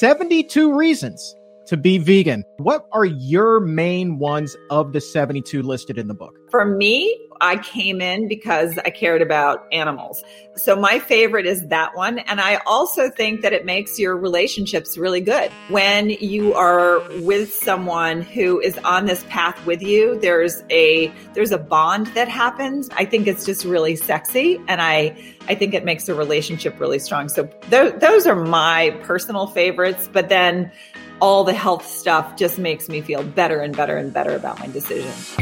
72 reasons to be vegan. What are your main ones of the 72 listed in the book? For me, I came in because I cared about animals. So my favorite is that one. And I also think that it makes your relationships really good. When you are with someone who is on this path with you, there's a, there's a bond that happens. I think it's just really sexy. And I, I think it makes a relationship really strong. So th- those are my personal favorites. But then all the health stuff just makes me feel better and better and better about my decisions.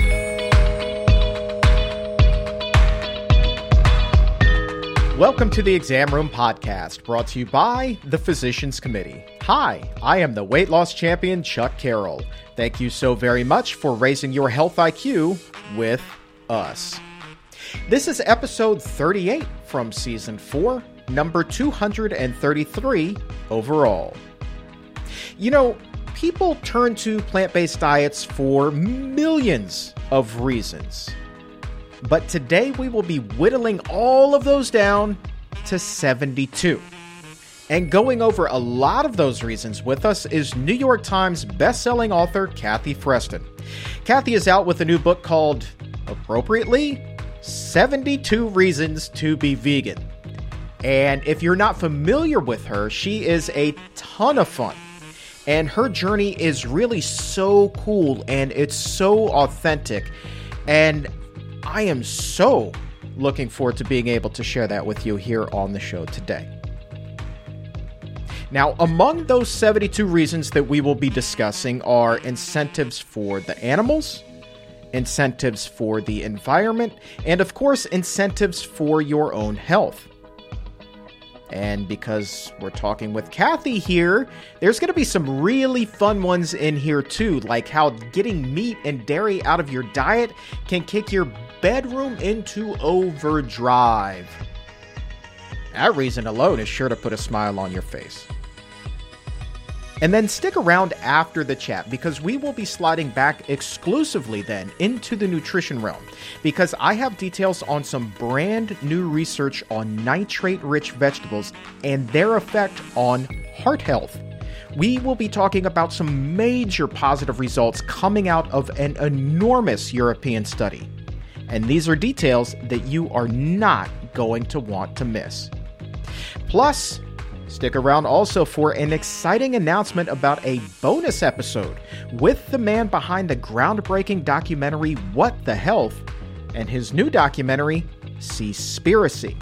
Welcome to the Exam Room Podcast, brought to you by the Physicians Committee. Hi, I am the weight loss champion, Chuck Carroll. Thank you so very much for raising your health IQ with us. This is episode 38 from season 4, number 233 overall. You know, people turn to plant based diets for millions of reasons. But today we will be whittling all of those down to 72. And going over a lot of those reasons with us is New York Times bestselling author Kathy Freston. Kathy is out with a new book called, appropriately, 72 Reasons to Be Vegan. And if you're not familiar with her, she is a ton of fun. And her journey is really so cool and it's so authentic. And I am so looking forward to being able to share that with you here on the show today. Now, among those 72 reasons that we will be discussing are incentives for the animals, incentives for the environment, and of course, incentives for your own health. And because we're talking with Kathy here, there's going to be some really fun ones in here too, like how getting meat and dairy out of your diet can kick your bedroom into overdrive. That reason alone is sure to put a smile on your face. And then stick around after the chat because we will be sliding back exclusively then into the nutrition realm because I have details on some brand new research on nitrate rich vegetables and their effect on heart health. We will be talking about some major positive results coming out of an enormous European study. And these are details that you are not going to want to miss. Plus, Stick around also for an exciting announcement about a bonus episode with the man behind the groundbreaking documentary What the Health and his new documentary, Seaspiracy.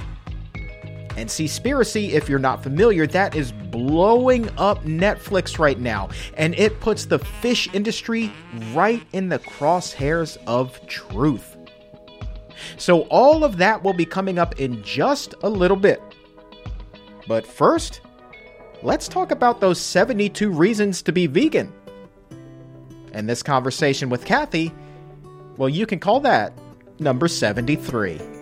And Seaspiracy, if you're not familiar, that is blowing up Netflix right now, and it puts the fish industry right in the crosshairs of truth. So, all of that will be coming up in just a little bit. But first, let's talk about those 72 reasons to be vegan. And this conversation with Kathy, well, you can call that number 73.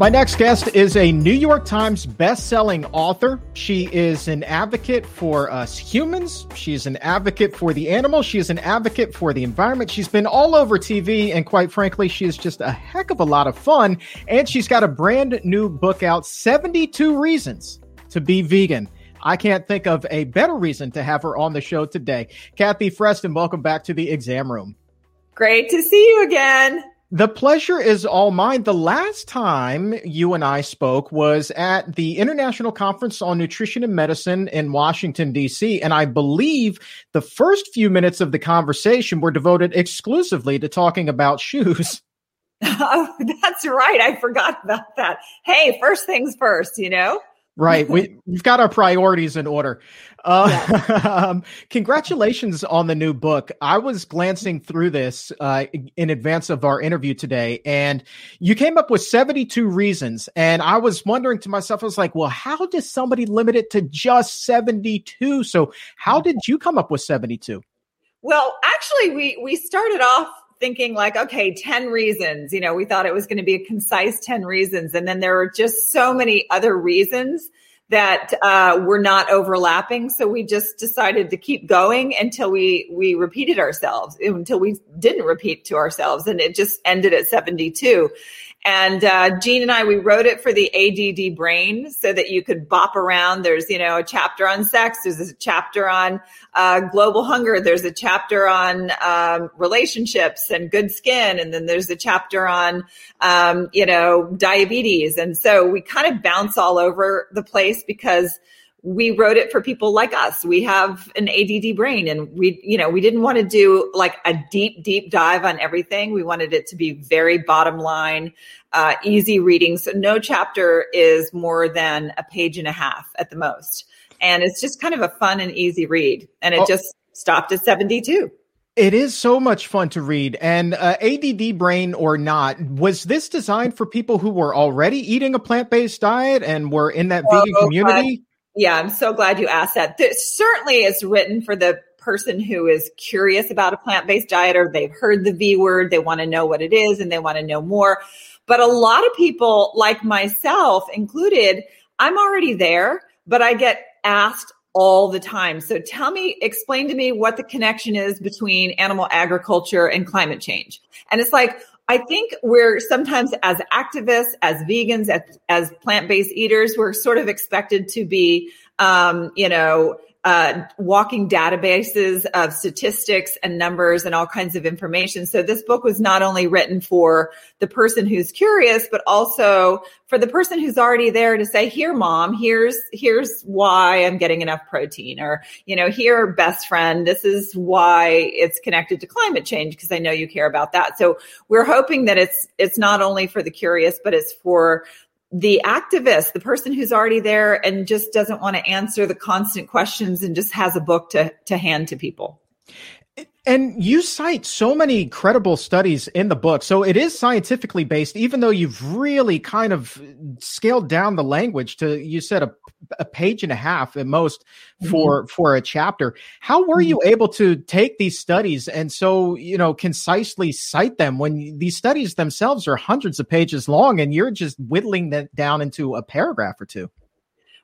My next guest is a New York Times best-selling author. She is an advocate for us humans. She's an advocate for the animals. She is an advocate for the environment. She's been all over TV, and quite frankly, she is just a heck of a lot of fun. And she's got a brand new book out, 72 Reasons to Be Vegan. I can't think of a better reason to have her on the show today. Kathy Freston, welcome back to the exam room. Great to see you again. The pleasure is all mine. The last time you and I spoke was at the International Conference on Nutrition and Medicine in Washington, D.C. And I believe the first few minutes of the conversation were devoted exclusively to talking about shoes. Oh, that's right. I forgot about that. Hey, first things first, you know? Right. We, we've got our priorities in order. Uh, yeah. um, congratulations on the new book. I was glancing through this uh, in advance of our interview today, and you came up with 72 reasons. And I was wondering to myself, I was like, well, how does somebody limit it to just 72? So, how did you come up with 72? Well, actually, we we started off thinking like, okay, 10 reasons. You know, we thought it was going to be a concise 10 reasons. And then there were just so many other reasons that uh, were not overlapping. So we just decided to keep going until we we repeated ourselves, until we didn't repeat to ourselves, and it just ended at 72. And uh, Gene and I, we wrote it for the ADD brain so that you could bop around. There's, you know, a chapter on sex. There's a chapter on uh, global hunger. There's a chapter on um, relationships and good skin. And then there's a chapter on, um, you know, diabetes. And so we kind of bounce all over the place because we wrote it for people like us. We have an ADD brain and we, you know, we didn't want to do like a deep, deep dive on everything. We wanted it to be very bottom line, uh, easy reading. So no chapter is more than a page and a half at the most. And it's just kind of a fun and easy read. And it oh. just stopped at 72. It is so much fun to read. And uh, ADD brain or not, was this designed for people who were already eating a plant based diet and were in that oh, vegan community? Yeah, I'm so glad you asked that. This certainly is written for the person who is curious about a plant based diet or they've heard the V word, they want to know what it is and they want to know more. But a lot of people, like myself included, I'm already there, but I get asked all the time. So tell me, explain to me what the connection is between animal agriculture and climate change. And it's like, I think we're sometimes as activists, as vegans, as, as plant-based eaters, we're sort of expected to be, um, you know, uh, walking databases of statistics and numbers and all kinds of information. So this book was not only written for the person who's curious, but also for the person who's already there to say, here, mom, here's, here's why I'm getting enough protein or, you know, here, best friend, this is why it's connected to climate change because I know you care about that. So we're hoping that it's, it's not only for the curious, but it's for the activist, the person who's already there and just doesn't want to answer the constant questions and just has a book to, to hand to people. And you cite so many credible studies in the book. So it is scientifically based, even though you've really kind of scaled down the language to, you said a, a page and a half at most for, mm-hmm. for a chapter. How were you mm-hmm. able to take these studies and so, you know, concisely cite them when these studies themselves are hundreds of pages long and you're just whittling that down into a paragraph or two?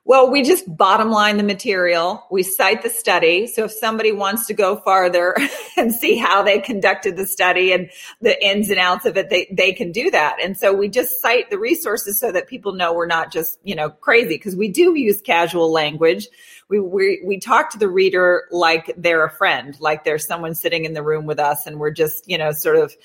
Well, we just bottom line the material. We cite the study. So if somebody wants to go farther and see how they conducted the study and the ins and outs of it, they, they can do that. And so we just cite the resources so that people know we're not just, you know, crazy because we do use casual language. We, we, we talk to the reader like they're a friend, like there's someone sitting in the room with us and we're just, you know, sort of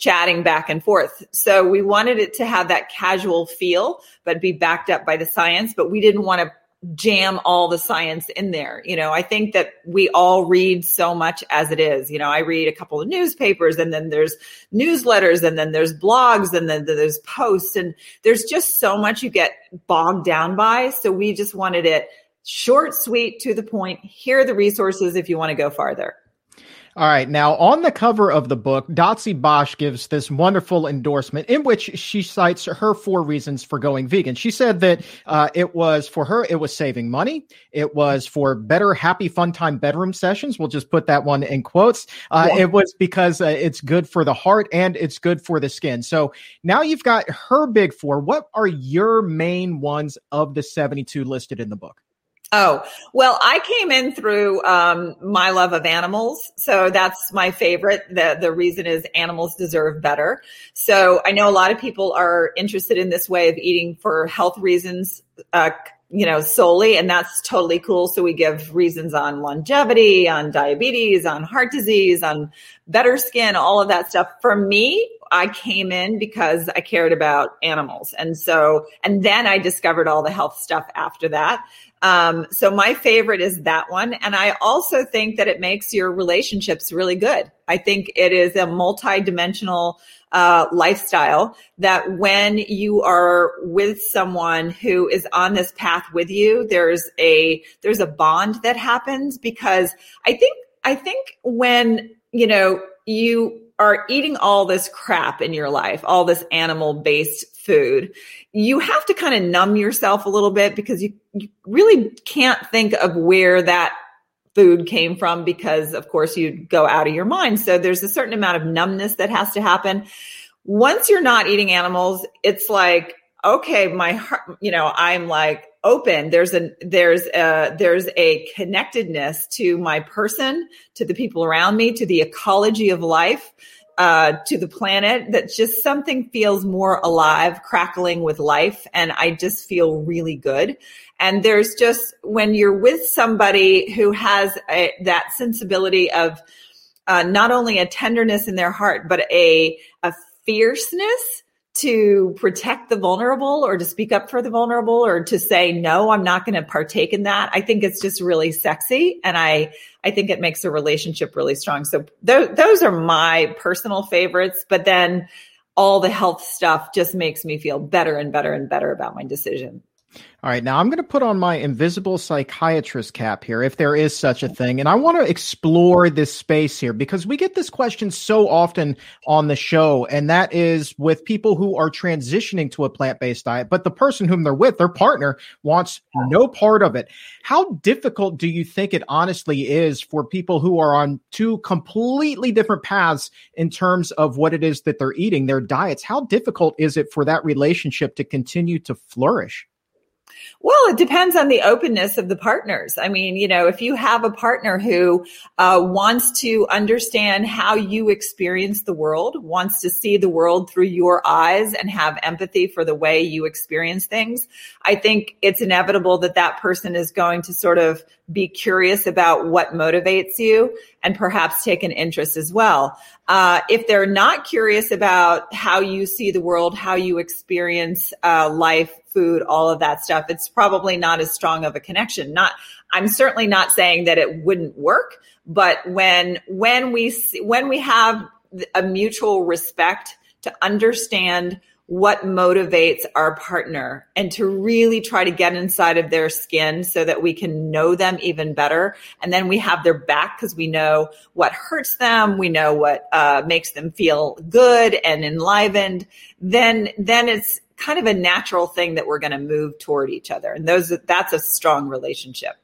chatting back and forth. So we wanted it to have that casual feel, but be backed up by the science. But we didn't want to jam all the science in there. You know, I think that we all read so much as it is. You know, I read a couple of newspapers and then there's newsletters and then there's blogs and then there's posts and there's just so much you get bogged down by. So we just wanted it short, sweet, to the point. Here are the resources if you want to go farther. All right. Now, on the cover of the book, Dotsie Bausch gives this wonderful endorsement in which she cites her four reasons for going vegan. She said that uh, it was for her, it was saving money. It was for better, happy, fun time bedroom sessions. We'll just put that one in quotes. Uh, yeah. It was because uh, it's good for the heart and it's good for the skin. So now you've got her big four. What are your main ones of the 72 listed in the book? Oh, well, I came in through um, my love of animals. So that's my favorite. The, the reason is animals deserve better. So I know a lot of people are interested in this way of eating for health reasons, uh, you know, solely, and that's totally cool. So we give reasons on longevity, on diabetes, on heart disease, on better skin, all of that stuff. For me, I came in because I cared about animals. And so, and then I discovered all the health stuff after that. Um, so my favorite is that one. And I also think that it makes your relationships really good. I think it is a multi-dimensional uh, lifestyle that when you are with someone who is on this path with you, there's a, there's a bond that happens because I think, I think when, you know, you are eating all this crap in your life, all this animal based food, you have to kind of numb yourself a little bit because you, you really can't think of where that food came from because of course you'd go out of your mind. So there's a certain amount of numbness that has to happen. Once you're not eating animals, it's like, okay, my heart, you know, I'm like, open there's a there's a there's a connectedness to my person to the people around me to the ecology of life uh, to the planet that just something feels more alive, crackling with life. And I just feel really good. And there's just when you're with somebody who has a, that sensibility of uh, not only a tenderness in their heart, but a, a fierceness to protect the vulnerable or to speak up for the vulnerable or to say no i'm not going to partake in that i think it's just really sexy and i i think it makes a relationship really strong. So th- those are my personal favorites but then all the health stuff just makes me feel better and better and better about my decision all right, now I'm going to put on my invisible psychiatrist cap here, if there is such a thing. And I want to explore this space here because we get this question so often on the show. And that is with people who are transitioning to a plant based diet, but the person whom they're with, their partner, wants no part of it. How difficult do you think it honestly is for people who are on two completely different paths in terms of what it is that they're eating, their diets? How difficult is it for that relationship to continue to flourish? Well, it depends on the openness of the partners. I mean, you know, if you have a partner who uh, wants to understand how you experience the world, wants to see the world through your eyes and have empathy for the way you experience things, I think it's inevitable that that person is going to sort of be curious about what motivates you and perhaps take an interest as well. Uh, if they're not curious about how you see the world, how you experience uh, life, food, all of that stuff, it's probably not as strong of a connection. Not, I'm certainly not saying that it wouldn't work, but when when we when we have a mutual respect to understand what motivates our partner and to really try to get inside of their skin so that we can know them even better. And then we have their back because we know what hurts them. We know what uh, makes them feel good and enlivened. Then, then it's kind of a natural thing that we're going to move toward each other. And those, that's a strong relationship.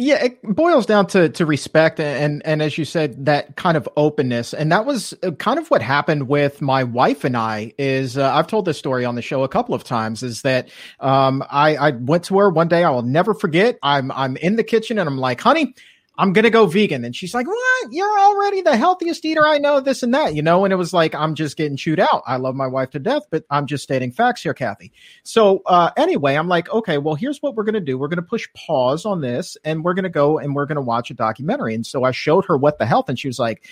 Yeah, it boils down to to respect and and as you said that kind of openness. And that was uh, kind of what happened with my wife and I is uh, I've told this story on the show a couple of times is that um I I went to her one day I will never forget. I'm I'm in the kitchen and I'm like honey I'm gonna go vegan. And she's like, What? You're already the healthiest eater I know, this and that, you know? And it was like, I'm just getting chewed out. I love my wife to death, but I'm just stating facts here, Kathy. So uh anyway, I'm like, okay, well, here's what we're gonna do. We're gonna push pause on this and we're gonna go and we're gonna watch a documentary. And so I showed her what the health, and she was like,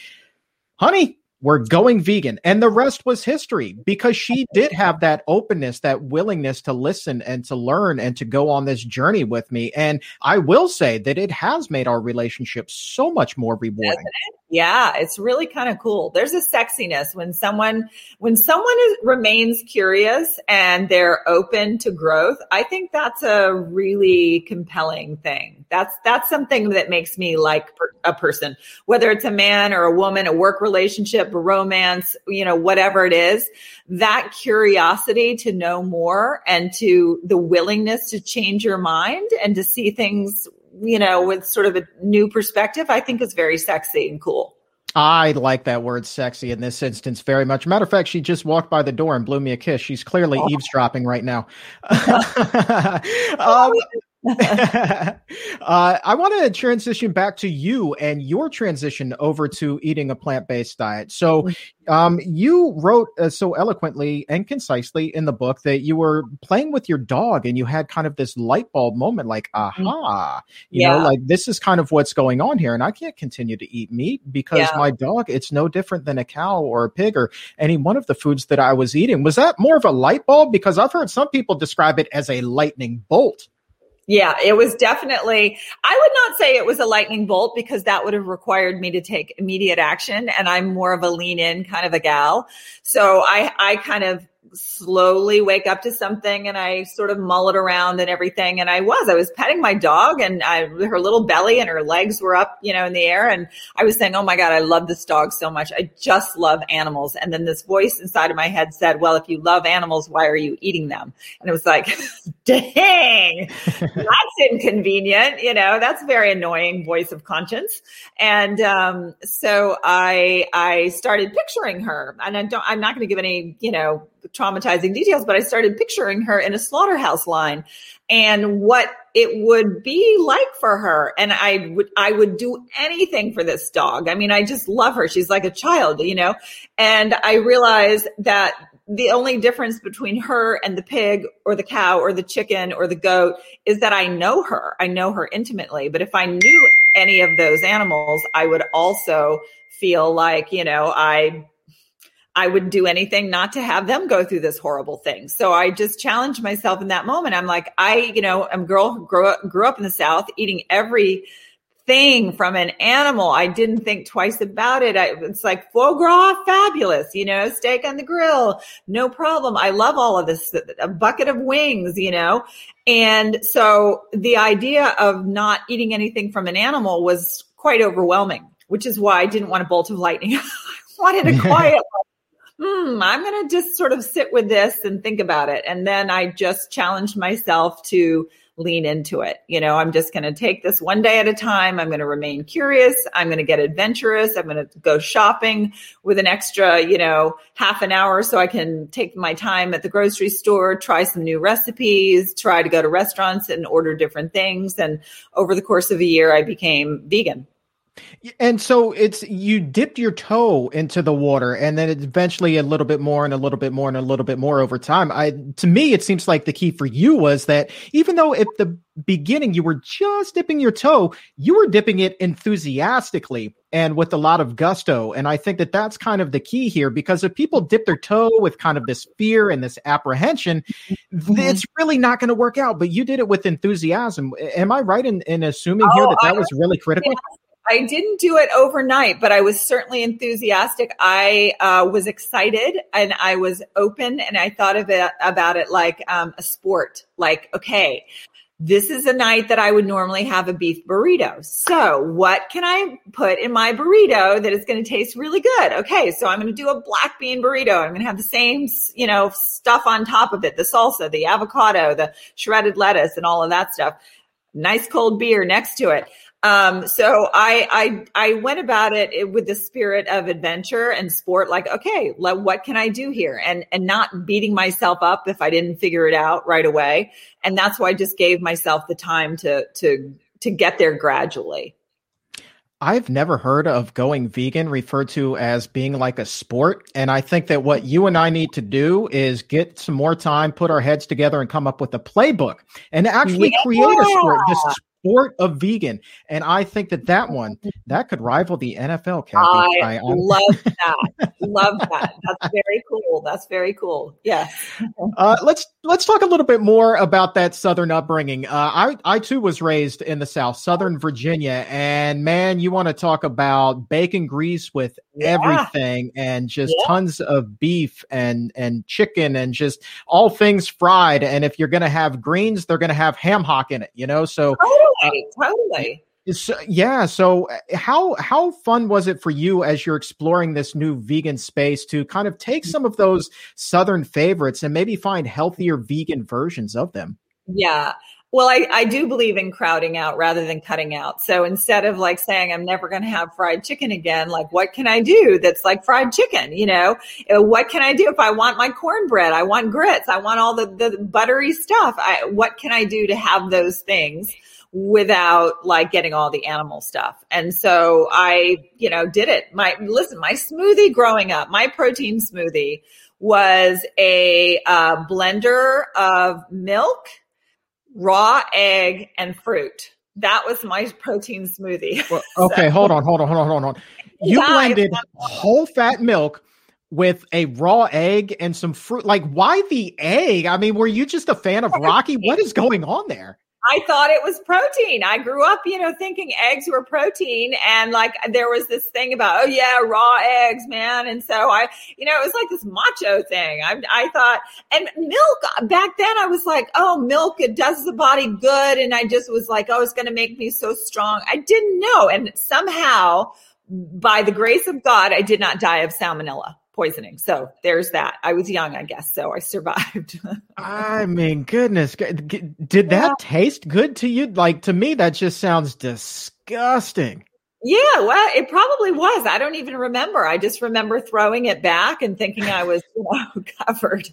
honey, we're going vegan. And the rest was history because she did have that openness, that willingness to listen and to learn and to go on this journey with me. And I will say that it has made our relationship so much more rewarding. Yeah, it's really kind of cool. There's a sexiness when someone when someone is, remains curious and they're open to growth. I think that's a really compelling thing. That's that's something that makes me like a person, whether it's a man or a woman, a work relationship, a romance, you know, whatever it is. That curiosity to know more and to the willingness to change your mind and to see things you know, with sort of a new perspective, I think is very sexy and cool. I like that word sexy in this instance very much. Matter of fact, she just walked by the door and blew me a kiss. She's clearly oh. eavesdropping right now. um, uh, I want to transition back to you and your transition over to eating a plant based diet. So, um, you wrote uh, so eloquently and concisely in the book that you were playing with your dog and you had kind of this light bulb moment like, mm-hmm. aha, you yeah. know, like this is kind of what's going on here. And I can't continue to eat meat because yeah. my dog, it's no different than a cow or a pig or any one of the foods that I was eating. Was that more of a light bulb? Because I've heard some people describe it as a lightning bolt. Yeah, it was definitely, I would not say it was a lightning bolt because that would have required me to take immediate action. And I'm more of a lean in kind of a gal. So I, I kind of slowly wake up to something and I sort of mull it around and everything. And I was, I was petting my dog and I, her little belly and her legs were up, you know, in the air. And I was saying, Oh my God, I love this dog so much. I just love animals. And then this voice inside of my head said, well, if you love animals, why are you eating them? And it was like, dang, that's inconvenient. You know, that's very annoying voice of conscience. And, um, so I, I started picturing her and I don't, I'm not going to give any, you know, traumatizing details, but I started picturing her in a slaughterhouse line and what it would be like for her. And I would, I would do anything for this dog. I mean, I just love her. She's like a child, you know, and I realized that the only difference between her and the pig or the cow or the chicken or the goat is that I know her. I know her intimately. But if I knew any of those animals, I would also feel like, you know, I I would do anything not to have them go through this horrible thing. So I just challenged myself in that moment. I'm like, I, you know, I'm girl grew up, grew up in the South eating every thing from an animal. I didn't think twice about it. I, it's like foie gras, fabulous, you know, steak on the grill, no problem. I love all of this, a bucket of wings, you know. And so the idea of not eating anything from an animal was quite overwhelming, which is why I didn't want a bolt of lightning. I wanted a quiet hmm, I'm going to just sort of sit with this and think about it. And then I just challenged myself to lean into it. You know, I'm just going to take this one day at a time. I'm going to remain curious. I'm going to get adventurous. I'm going to go shopping with an extra, you know, half an hour so I can take my time at the grocery store, try some new recipes, try to go to restaurants and order different things. And over the course of a year, I became vegan. And so it's you dipped your toe into the water and then eventually a little bit more and a little bit more and a little bit more over time. I to me it seems like the key for you was that even though at the beginning you were just dipping your toe, you were dipping it enthusiastically and with a lot of gusto. And I think that that's kind of the key here because if people dip their toe with kind of this fear and this apprehension, mm-hmm. it's really not going to work out. But you did it with enthusiasm. Am I right in, in assuming oh, here that that I, was really critical? Yeah. I didn't do it overnight, but I was certainly enthusiastic. I uh, was excited and I was open and I thought of it about it like um, a sport. Like, okay, this is a night that I would normally have a beef burrito. So what can I put in my burrito that is going to taste really good? Okay. So I'm going to do a black bean burrito. I'm going to have the same, you know, stuff on top of it, the salsa, the avocado, the shredded lettuce and all of that stuff. Nice cold beer next to it. Um, so I, I, I went about it with the spirit of adventure and sport. Like, okay, what can I do here? And, and not beating myself up if I didn't figure it out right away. And that's why I just gave myself the time to, to, to get there gradually. I've never heard of going vegan referred to as being like a sport. And I think that what you and I need to do is get some more time, put our heads together, and come up with a playbook and actually yeah. create a sport. This sport of vegan. And I think that that one that could rival the NFL. Kathy. I, I love that. love that. That's very cool. That's very cool. Yeah. uh, let's let's talk a little bit more about that Southern upbringing. Uh, I I too was raised in the South, Southern Virginia, and man, you want to talk about bacon grease with yeah. everything and just yeah. tons of beef and and chicken and just all things fried. And if you're gonna have greens, they're gonna have ham hock in it. You know, so. Oh totally, uh, totally. So, yeah. So uh, how how fun was it for you as you're exploring this new vegan space to kind of take some of those southern favorites and maybe find healthier vegan versions of them? Yeah. Well, I, I do believe in crowding out rather than cutting out. So instead of like saying I'm never going to have fried chicken again, like what can I do that's like fried chicken? You know, uh, what can I do if I want my cornbread? I want grits. I want all the, the buttery stuff. I, what can I do to have those things? Without like getting all the animal stuff. And so I, you know, did it. My, listen, my smoothie growing up, my protein smoothie was a uh, blender of milk, raw egg, and fruit. That was my protein smoothie. Well, okay, so, hold on, hold on, hold on, hold on. You blended whole fat milk with a raw egg and some fruit. Like, why the egg? I mean, were you just a fan of Rocky? What is going on there? I thought it was protein. I grew up, you know, thinking eggs were protein. And like there was this thing about, oh yeah, raw eggs, man. And so I, you know, it was like this macho thing. I, I thought, and milk back then I was like, oh, milk, it does the body good. And I just was like, oh, it's going to make me so strong. I didn't know. And somehow by the grace of God, I did not die of salmonella poisoning. So there's that. I was young, I guess, so I survived. I mean, goodness, did that yeah. taste good to you? Like to me, that just sounds disgusting. Yeah, well, it probably was. I don't even remember. I just remember throwing it back and thinking I was, you know, covered.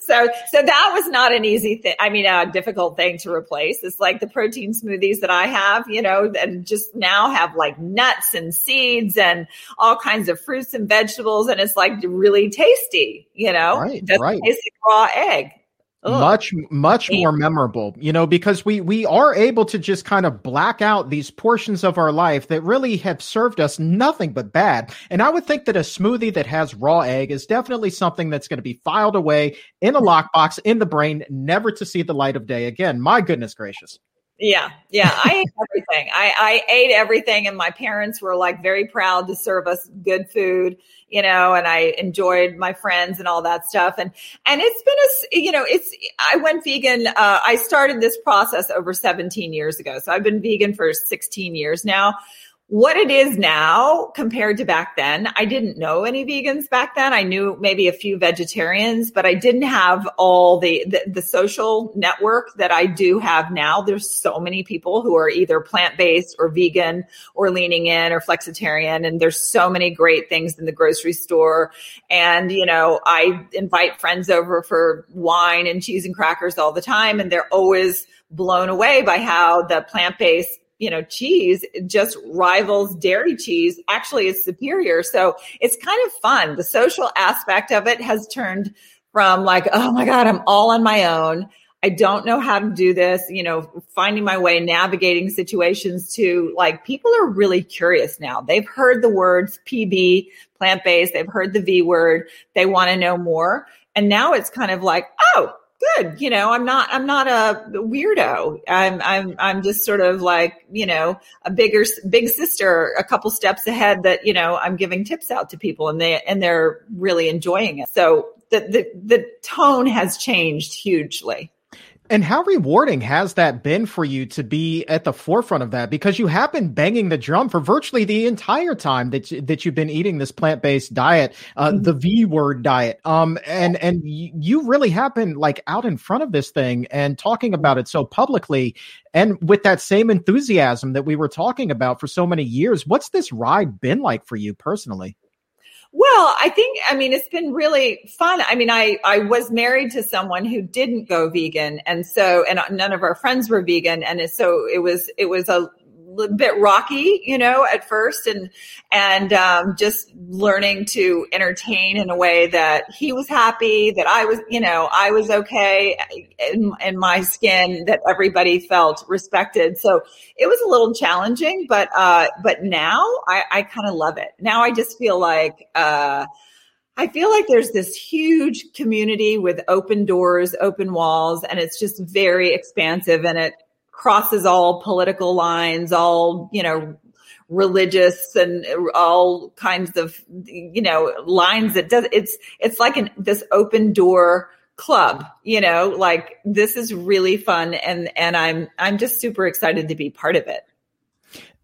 So, so that was not an easy thing. I mean, a difficult thing to replace. It's like the protein smoothies that I have, you know, and just now have like nuts and seeds and all kinds of fruits and vegetables, and it's like really tasty. You know, right, right. taste like raw egg. Ugh. much much more memorable you know because we we are able to just kind of black out these portions of our life that really have served us nothing but bad. And i would think that a smoothie that has raw egg is definitely something that's going to be filed away in a mm. lockbox in the brain never to see the light of day again. My goodness gracious yeah, yeah. I ate everything. I, I ate everything, and my parents were like very proud to serve us good food, you know. And I enjoyed my friends and all that stuff. And and it's been a, you know, it's. I went vegan. Uh, I started this process over 17 years ago, so I've been vegan for 16 years now what it is now compared to back then. I didn't know any vegans back then. I knew maybe a few vegetarians, but I didn't have all the, the, the social network that I do have now. There's so many people who are either plant-based or vegan or leaning in or flexitarian. And there's so many great things in the grocery store. And, you know, I invite friends over for wine and cheese and crackers all the time. And they're always blown away by how the plant-based you know, cheese just rivals dairy cheese, actually is superior. So it's kind of fun. The social aspect of it has turned from like, oh my God, I'm all on my own. I don't know how to do this, you know, finding my way, navigating situations to like people are really curious now. They've heard the words PB, plant based, they've heard the V word, they want to know more. And now it's kind of like, oh, good. You know, I'm not, I'm not a weirdo. I'm, I'm, I'm just sort of like, you know, a bigger, big sister, a couple steps ahead that, you know, I'm giving tips out to people and they, and they're really enjoying it. So the, the, the tone has changed hugely. And how rewarding has that been for you to be at the forefront of that? Because you have been banging the drum for virtually the entire time that that you've been eating this plant based diet, uh, mm-hmm. the V word diet. Um, and and you really have been like out in front of this thing and talking about it so publicly, and with that same enthusiasm that we were talking about for so many years. What's this ride been like for you personally? Well, I think I mean it's been really fun. I mean, I I was married to someone who didn't go vegan, and so and none of our friends were vegan, and so it was it was a bit rocky, you know, at first, and and um, just learning to entertain in a way that he was happy, that I was, you know, I was okay in, in my skin, that everybody felt respected. So it was a little challenging, but uh, but now I, I kind of love it. Now I just feel like. Uh, I feel like there's this huge community with open doors, open walls, and it's just very expansive and it crosses all political lines, all, you know, religious and all kinds of, you know, lines that does, it's, it's like an, this open door club, you know, like this is really fun. And, and I'm, I'm just super excited to be part of it.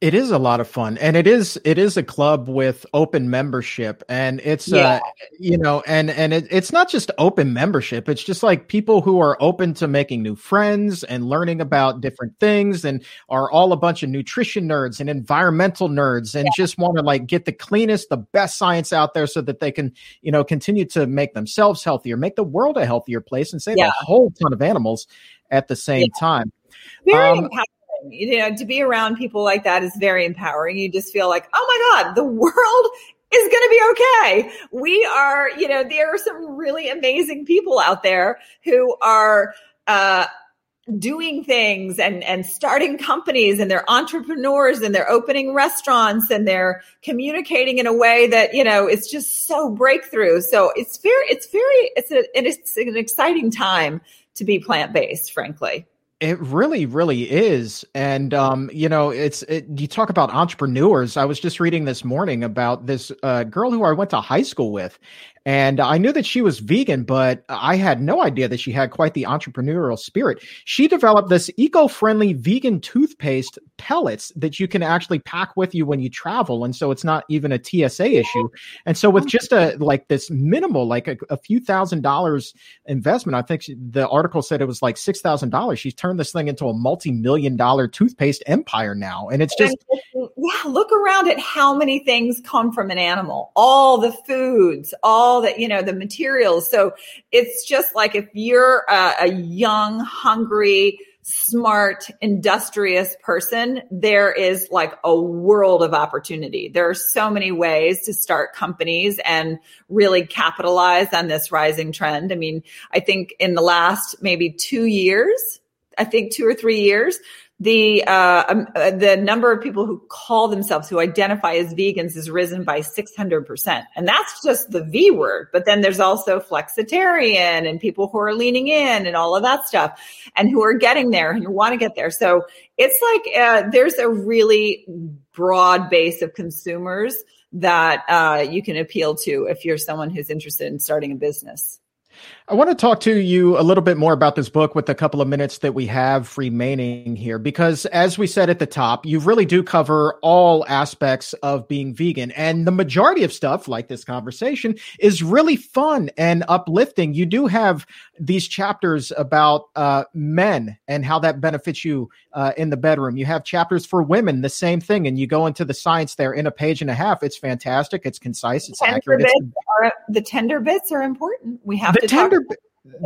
It is a lot of fun, and it is it is a club with open membership, and it's uh, yeah. uh you know, and and it, it's not just open membership; it's just like people who are open to making new friends and learning about different things, and are all a bunch of nutrition nerds and environmental nerds, and yeah. just want to like get the cleanest, the best science out there, so that they can you know continue to make themselves healthier, make the world a healthier place, and save yeah. a whole ton of animals at the same time. Very um, you know, to be around people like that is very empowering. You just feel like, oh my God, the world is going to be okay. We are, you know, there are some really amazing people out there who are, uh, doing things and and starting companies and they're entrepreneurs and they're opening restaurants and they're communicating in a way that you know it's just so breakthrough so it's very it's very it's a it's an exciting time to be plant-based frankly it really, really is. And, um, you know, it's, it, you talk about entrepreneurs. I was just reading this morning about this uh, girl who I went to high school with. And I knew that she was vegan, but I had no idea that she had quite the entrepreneurial spirit. She developed this eco friendly vegan toothpaste pellets that you can actually pack with you when you travel. And so it's not even a TSA issue. And so with just a like this minimal, like a, a few thousand dollars investment, I think she, the article said it was like $6,000. She's turned this thing into a multi million dollar toothpaste empire now. And it's just. Yeah, look around at how many things come from an animal, all the foods, all that, you know, the materials. So it's just like if you're a, a young, hungry, smart, industrious person, there is like a world of opportunity. There are so many ways to start companies and really capitalize on this rising trend. I mean, I think in the last maybe two years, I think two or three years, the uh, um, uh, the number of people who call themselves who identify as vegans has risen by 600% and that's just the v word but then there's also flexitarian and people who are leaning in and all of that stuff and who are getting there and who want to get there. So it's like uh, there's a really broad base of consumers that uh, you can appeal to if you're someone who's interested in starting a business I want to talk to you a little bit more about this book with a couple of minutes that we have remaining here, because as we said at the top, you really do cover all aspects of being vegan. And the majority of stuff, like this conversation, is really fun and uplifting. You do have these chapters about uh, men and how that benefits you uh, in the bedroom. You have chapters for women, the same thing. And you go into the science there in a page and a half. It's fantastic. It's concise. It's accurate. It's, are, the tender bits are important. We have to tender talk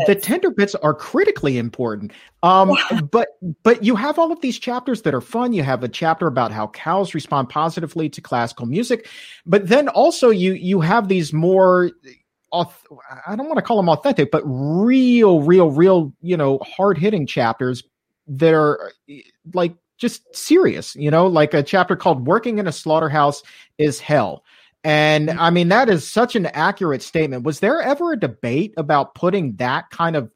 the tender bits are critically important. Um, yeah. but but you have all of these chapters that are fun. You have a chapter about how cows respond positively to classical music but then also you you have these more i don't want to call them authentic but real real real you know hard-hitting chapters that are like just serious you know like a chapter called working in a slaughterhouse is hell and mm-hmm. I mean, that is such an accurate statement. Was there ever a debate about putting that kind of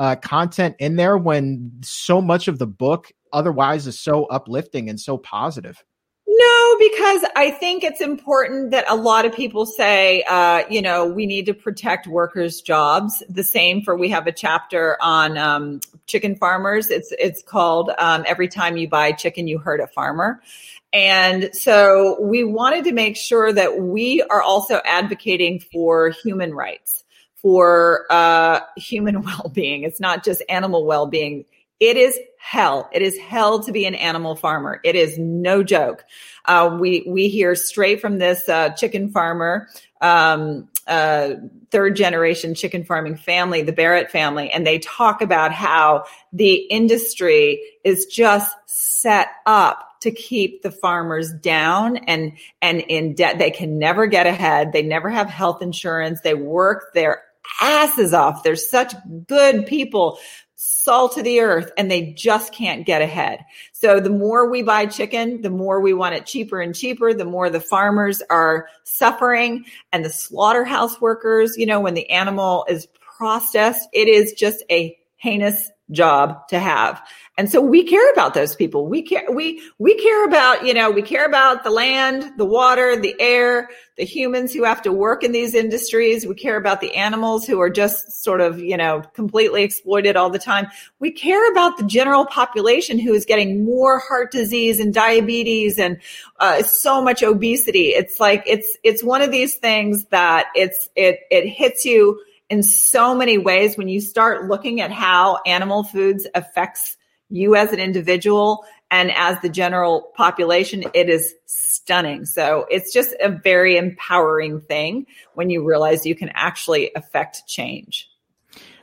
uh, content in there when so much of the book otherwise is so uplifting and so positive? No, because I think it's important that a lot of people say, uh, you know, we need to protect workers' jobs. The same for we have a chapter on um, chicken farmers. It's it's called um, "Every Time You Buy Chicken, You Hurt a Farmer," And so we wanted to make sure that we are also advocating for human rights, for uh, human well being. It's not just animal well being. It is hell. It is hell to be an animal farmer. It is no joke. Uh, we we hear straight from this uh, chicken farmer, um, uh, third generation chicken farming family, the Barrett family, and they talk about how the industry is just set up to keep the farmers down and and in debt. They can never get ahead. They never have health insurance. They work their asses off. They're such good people, salt to the earth, and they just can't get ahead. So the more we buy chicken, the more we want it cheaper and cheaper, the more the farmers are suffering and the slaughterhouse workers, you know, when the animal is processed, it is just a heinous job to have. And so we care about those people. We care, we, we care about, you know, we care about the land, the water, the air, the humans who have to work in these industries. We care about the animals who are just sort of, you know, completely exploited all the time. We care about the general population who is getting more heart disease and diabetes and uh, so much obesity. It's like, it's, it's one of these things that it's, it, it hits you in so many ways when you start looking at how animal foods affects you as an individual and as the general population, it is stunning. So it's just a very empowering thing when you realize you can actually affect change.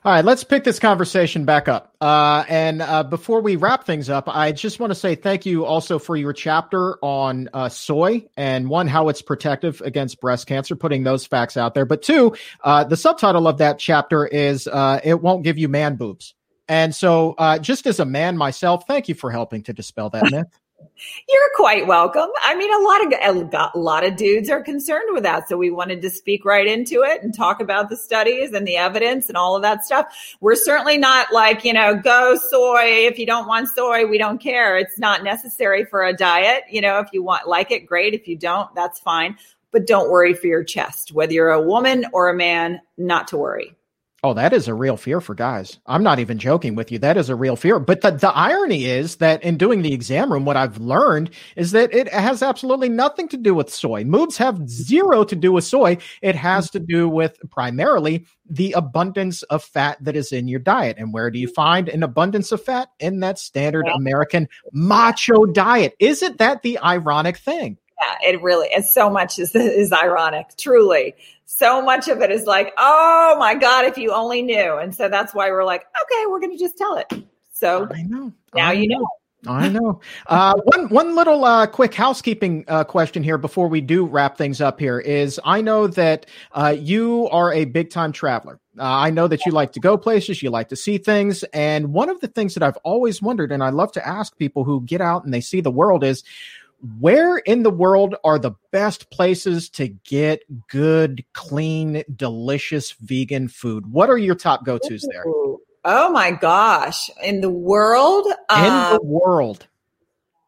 All right, let's pick this conversation back up. Uh, and uh, before we wrap things up, I just want to say thank you also for your chapter on uh, soy and one, how it's protective against breast cancer, putting those facts out there. But two, uh, the subtitle of that chapter is uh, It Won't Give You Man Boobs. And so, uh, just as a man myself, thank you for helping to dispel that myth. You're quite welcome. I mean, a lot of a lot of dudes are concerned with that, so we wanted to speak right into it and talk about the studies and the evidence and all of that stuff. We're certainly not like you know, go soy if you don't want soy. We don't care. It's not necessary for a diet. You know, if you want like it, great. If you don't, that's fine but don't worry for your chest. Whether you're a woman or a man, not to worry. Oh, that is a real fear for guys. I'm not even joking with you. That is a real fear. But the, the irony is that in doing the exam room, what I've learned is that it has absolutely nothing to do with soy. Moobs have zero to do with soy. It has to do with primarily the abundance of fat that is in your diet. And where do you find an abundance of fat? In that standard American macho diet. Isn't that the ironic thing? Yeah, it really is. So much is, is ironic, truly so much of it is like, oh my God, if you only knew. And so that's why we're like, okay, we're going to just tell it. So I know. Now I you know. I know. Uh, one one little uh, quick housekeeping uh, question here before we do wrap things up. Here is I know that uh, you are a big time traveler. Uh, I know that you like to go places, you like to see things, and one of the things that I've always wondered, and I love to ask people who get out and they see the world, is where in the world are the best places to get good, clean, delicious vegan food? What are your top go tos there? Oh my gosh. In the world? In um, the world.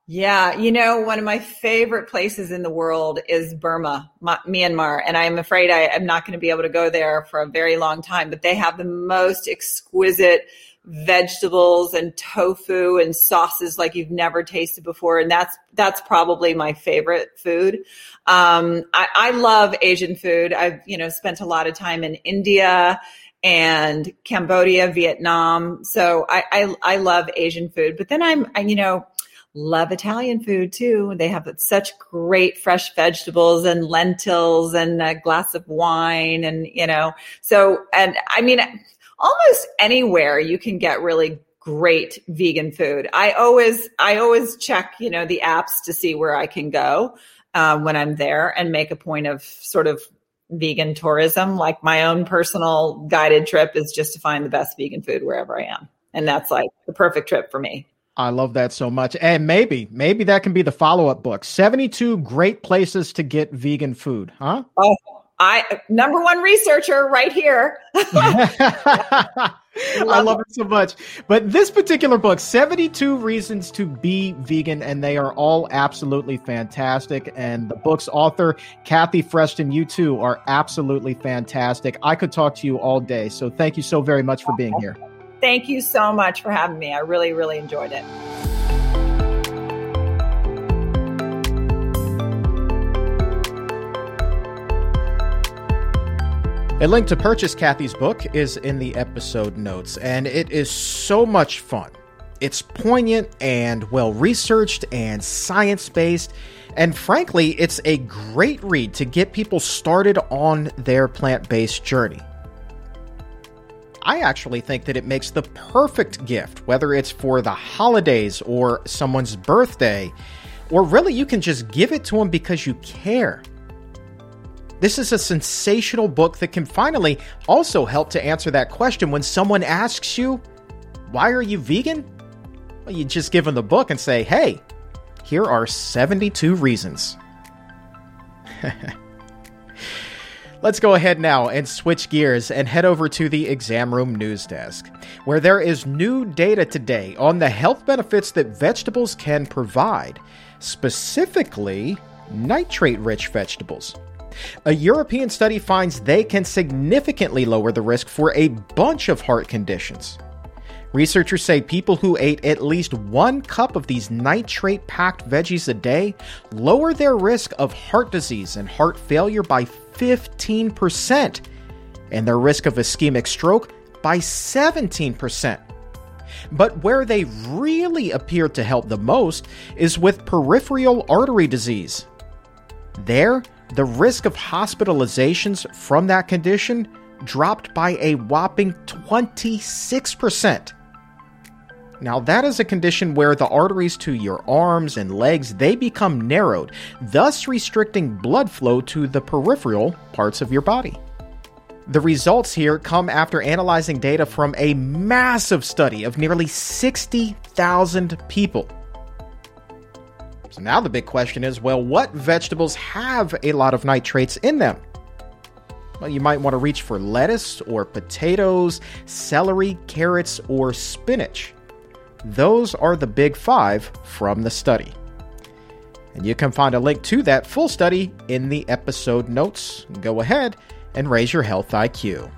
Yeah, you know, one of my favorite places in the world is Burma, Myanmar, and I'm afraid I am not going to be able to go there for a very long time, but they have the most exquisite vegetables and tofu and sauces like you've never tasted before. And that's, that's probably my favorite food. Um, I, I love Asian food. I've, you know, spent a lot of time in India and Cambodia, Vietnam. So I, I, I love Asian food, but then I'm, I, you know, love Italian food too. They have such great fresh vegetables and lentils and a glass of wine and, you know, so, and I mean, almost anywhere you can get really great vegan food. I always I always check you know the apps to see where I can go uh, when I'm there and make a point of sort of vegan tourism. Like my own personal guided trip is just to find the best vegan food wherever I am, and that's like the perfect trip for me. I love that so much. And maybe, maybe that can be the follow up book 72 great places to get vegan food, huh? Oh, I number one researcher right here. I love it so much. But this particular book, 72 Reasons to Be Vegan, and they are all absolutely fantastic. And the book's author, Kathy Freston, you too are absolutely fantastic. I could talk to you all day. So thank you so very much for being here. Thank you so much for having me. I really, really enjoyed it. A link to purchase Kathy's book is in the episode notes, and it is so much fun. It's poignant and well researched and science based, and frankly, it's a great read to get people started on their plant based journey. I actually think that it makes the perfect gift, whether it's for the holidays or someone's birthday, or really you can just give it to them because you care. This is a sensational book that can finally also help to answer that question when someone asks you, Why are you vegan? Well, you just give them the book and say, Hey, here are 72 reasons. Let's go ahead now and switch gears and head over to the exam room news desk, where there is new data today on the health benefits that vegetables can provide, specifically nitrate rich vegetables. A European study finds they can significantly lower the risk for a bunch of heart conditions. Researchers say people who ate at least one cup of these nitrate packed veggies a day lower their risk of heart disease and heart failure by 15%, and their risk of ischemic stroke by 17%. But where they really appear to help the most is with peripheral artery disease. There, the risk of hospitalizations from that condition dropped by a whopping 26%. Now that is a condition where the arteries to your arms and legs they become narrowed, thus restricting blood flow to the peripheral parts of your body. The results here come after analyzing data from a massive study of nearly 60,000 people. So now the big question is well, what vegetables have a lot of nitrates in them? Well, you might want to reach for lettuce or potatoes, celery, carrots, or spinach. Those are the big five from the study. And you can find a link to that full study in the episode notes. Go ahead and raise your health IQ.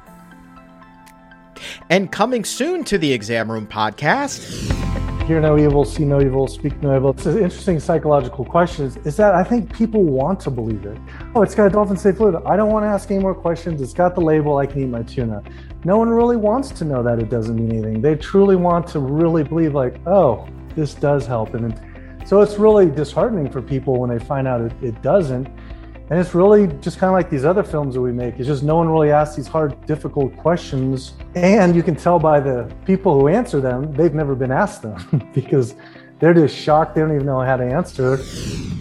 And coming soon to the Exam Room podcast. Hear no evil, see no evil, speak no evil. It's an interesting psychological question. Is that I think people want to believe it. Oh, it's got dolphin safe food. I don't want to ask any more questions. It's got the label. I can eat my tuna. No one really wants to know that it doesn't mean anything. They truly want to really believe, like, oh, this does help. And so it's really disheartening for people when they find out it, it doesn't. And it's really just kind of like these other films that we make. It's just no one really asks these hard, difficult questions. And you can tell by the people who answer them, they've never been asked them because they're just shocked. They don't even know how to answer.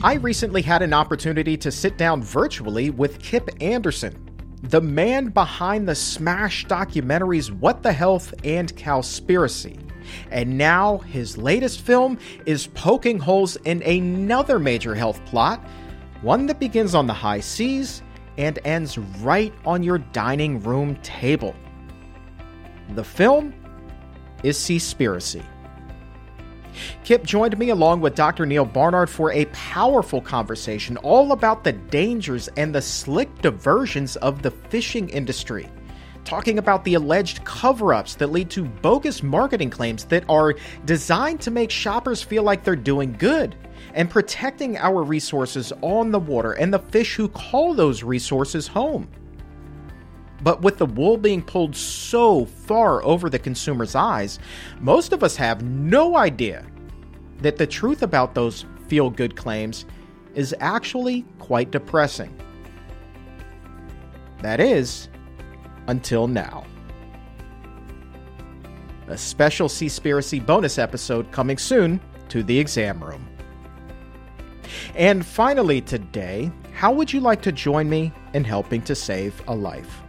I recently had an opportunity to sit down virtually with Kip Anderson, the man behind the smash documentaries What the Health and Cowspiracy. And now his latest film is poking holes in another major health plot one that begins on the high seas and ends right on your dining room table. The film is Seaspiracy. Kip joined me along with Dr. Neil Barnard for a powerful conversation all about the dangers and the slick diversions of the fishing industry. Talking about the alleged cover ups that lead to bogus marketing claims that are designed to make shoppers feel like they're doing good and protecting our resources on the water and the fish who call those resources home. But with the wool being pulled so far over the consumer's eyes, most of us have no idea that the truth about those feel good claims is actually quite depressing. That is, until now. A special Seaspiracy bonus episode coming soon to the exam room. And finally, today, how would you like to join me in helping to save a life?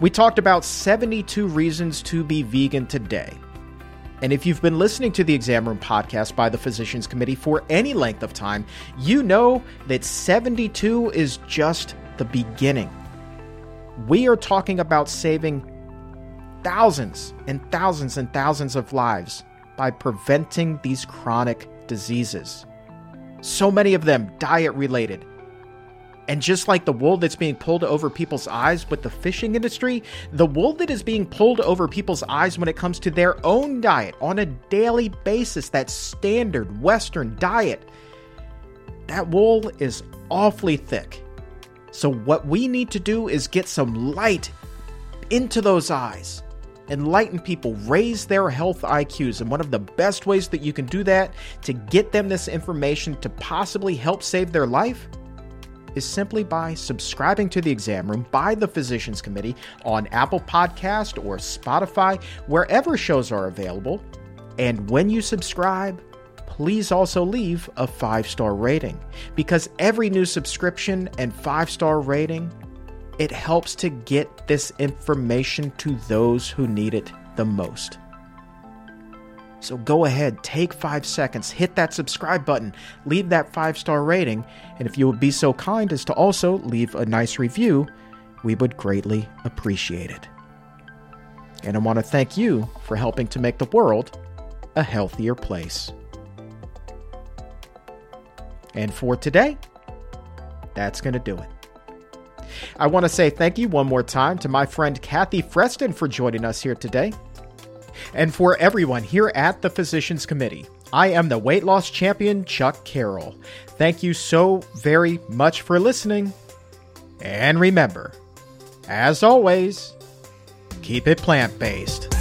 We talked about 72 reasons to be vegan today. And if you've been listening to the Exam Room podcast by the Physicians Committee for any length of time, you know that 72 is just the beginning. We are talking about saving thousands and thousands and thousands of lives by preventing these chronic diseases. So many of them diet related. And just like the wool that's being pulled over people's eyes with the fishing industry, the wool that is being pulled over people's eyes when it comes to their own diet on a daily basis, that standard Western diet, that wool is awfully thick. So, what we need to do is get some light into those eyes enlighten people, raise their health IQs. And one of the best ways that you can do that to get them this information to possibly help save their life is simply by subscribing to the exam room by the physicians committee on Apple Podcast or Spotify, wherever shows are available. And when you subscribe, please also leave a five star rating because every new subscription and five star rating it helps to get this information to those who need it the most. So go ahead, take five seconds, hit that subscribe button, leave that five star rating, and if you would be so kind as to also leave a nice review, we would greatly appreciate it. And I want to thank you for helping to make the world a healthier place. And for today, that's going to do it. I want to say thank you one more time to my friend Kathy Freston for joining us here today. And for everyone here at the Physicians Committee, I am the weight loss champion, Chuck Carroll. Thank you so very much for listening. And remember, as always, keep it plant based.